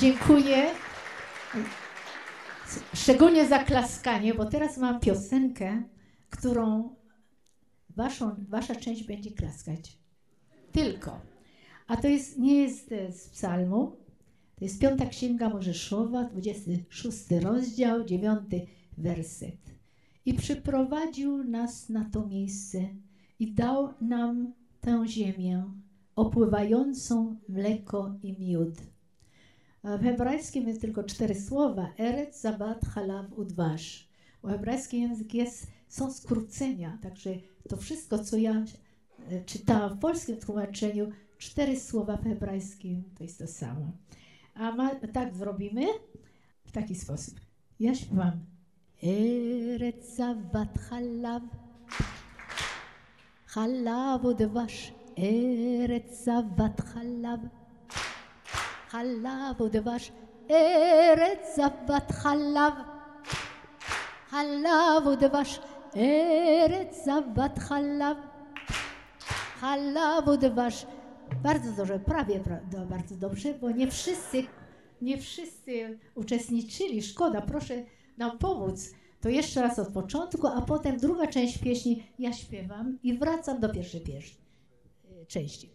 Dziękuję. Szczególnie za klaskanie, bo teraz mam piosenkę, którą waszą, wasza część będzie klaskać. Tylko. A to jest, nie jest e, z psalmu. To jest piąta księga Mojżeszowa, 26 rozdział, 9 werset. I przyprowadził nas na to miejsce i dał nam tę ziemię opływającą mleko i miód. E, w hebrajskim jest tylko cztery słowa: Erec, Zabat, Halaw, Udwasz. Bo hebrajski język jest, są skrócenia, także to wszystko, co ja e, czytałam w polskim tłumaczeniu, cztery słowa w hebrajskim to jest to samo. A ma, tak zrobimy w taki sposób. Ja śpiewam. Erec, Zabat, Halaw. Halaw, Udwasz. Erec, Zabat, Halaw. חלב ודבש, ארץ זבת חלב. חלב ודבש, ארץ זבת חלב. חלב ודבש. Bardzo dobrze, prawie pra, do, bardzo dobrze, bo nie wszyscy, nie wszyscy uczestniczyli. Szkoda, proszę nam pomóc. To jeszcze raz od początku, a potem druga część pieśni ja śpiewam i wracam do pierwszej pieśni, y, części.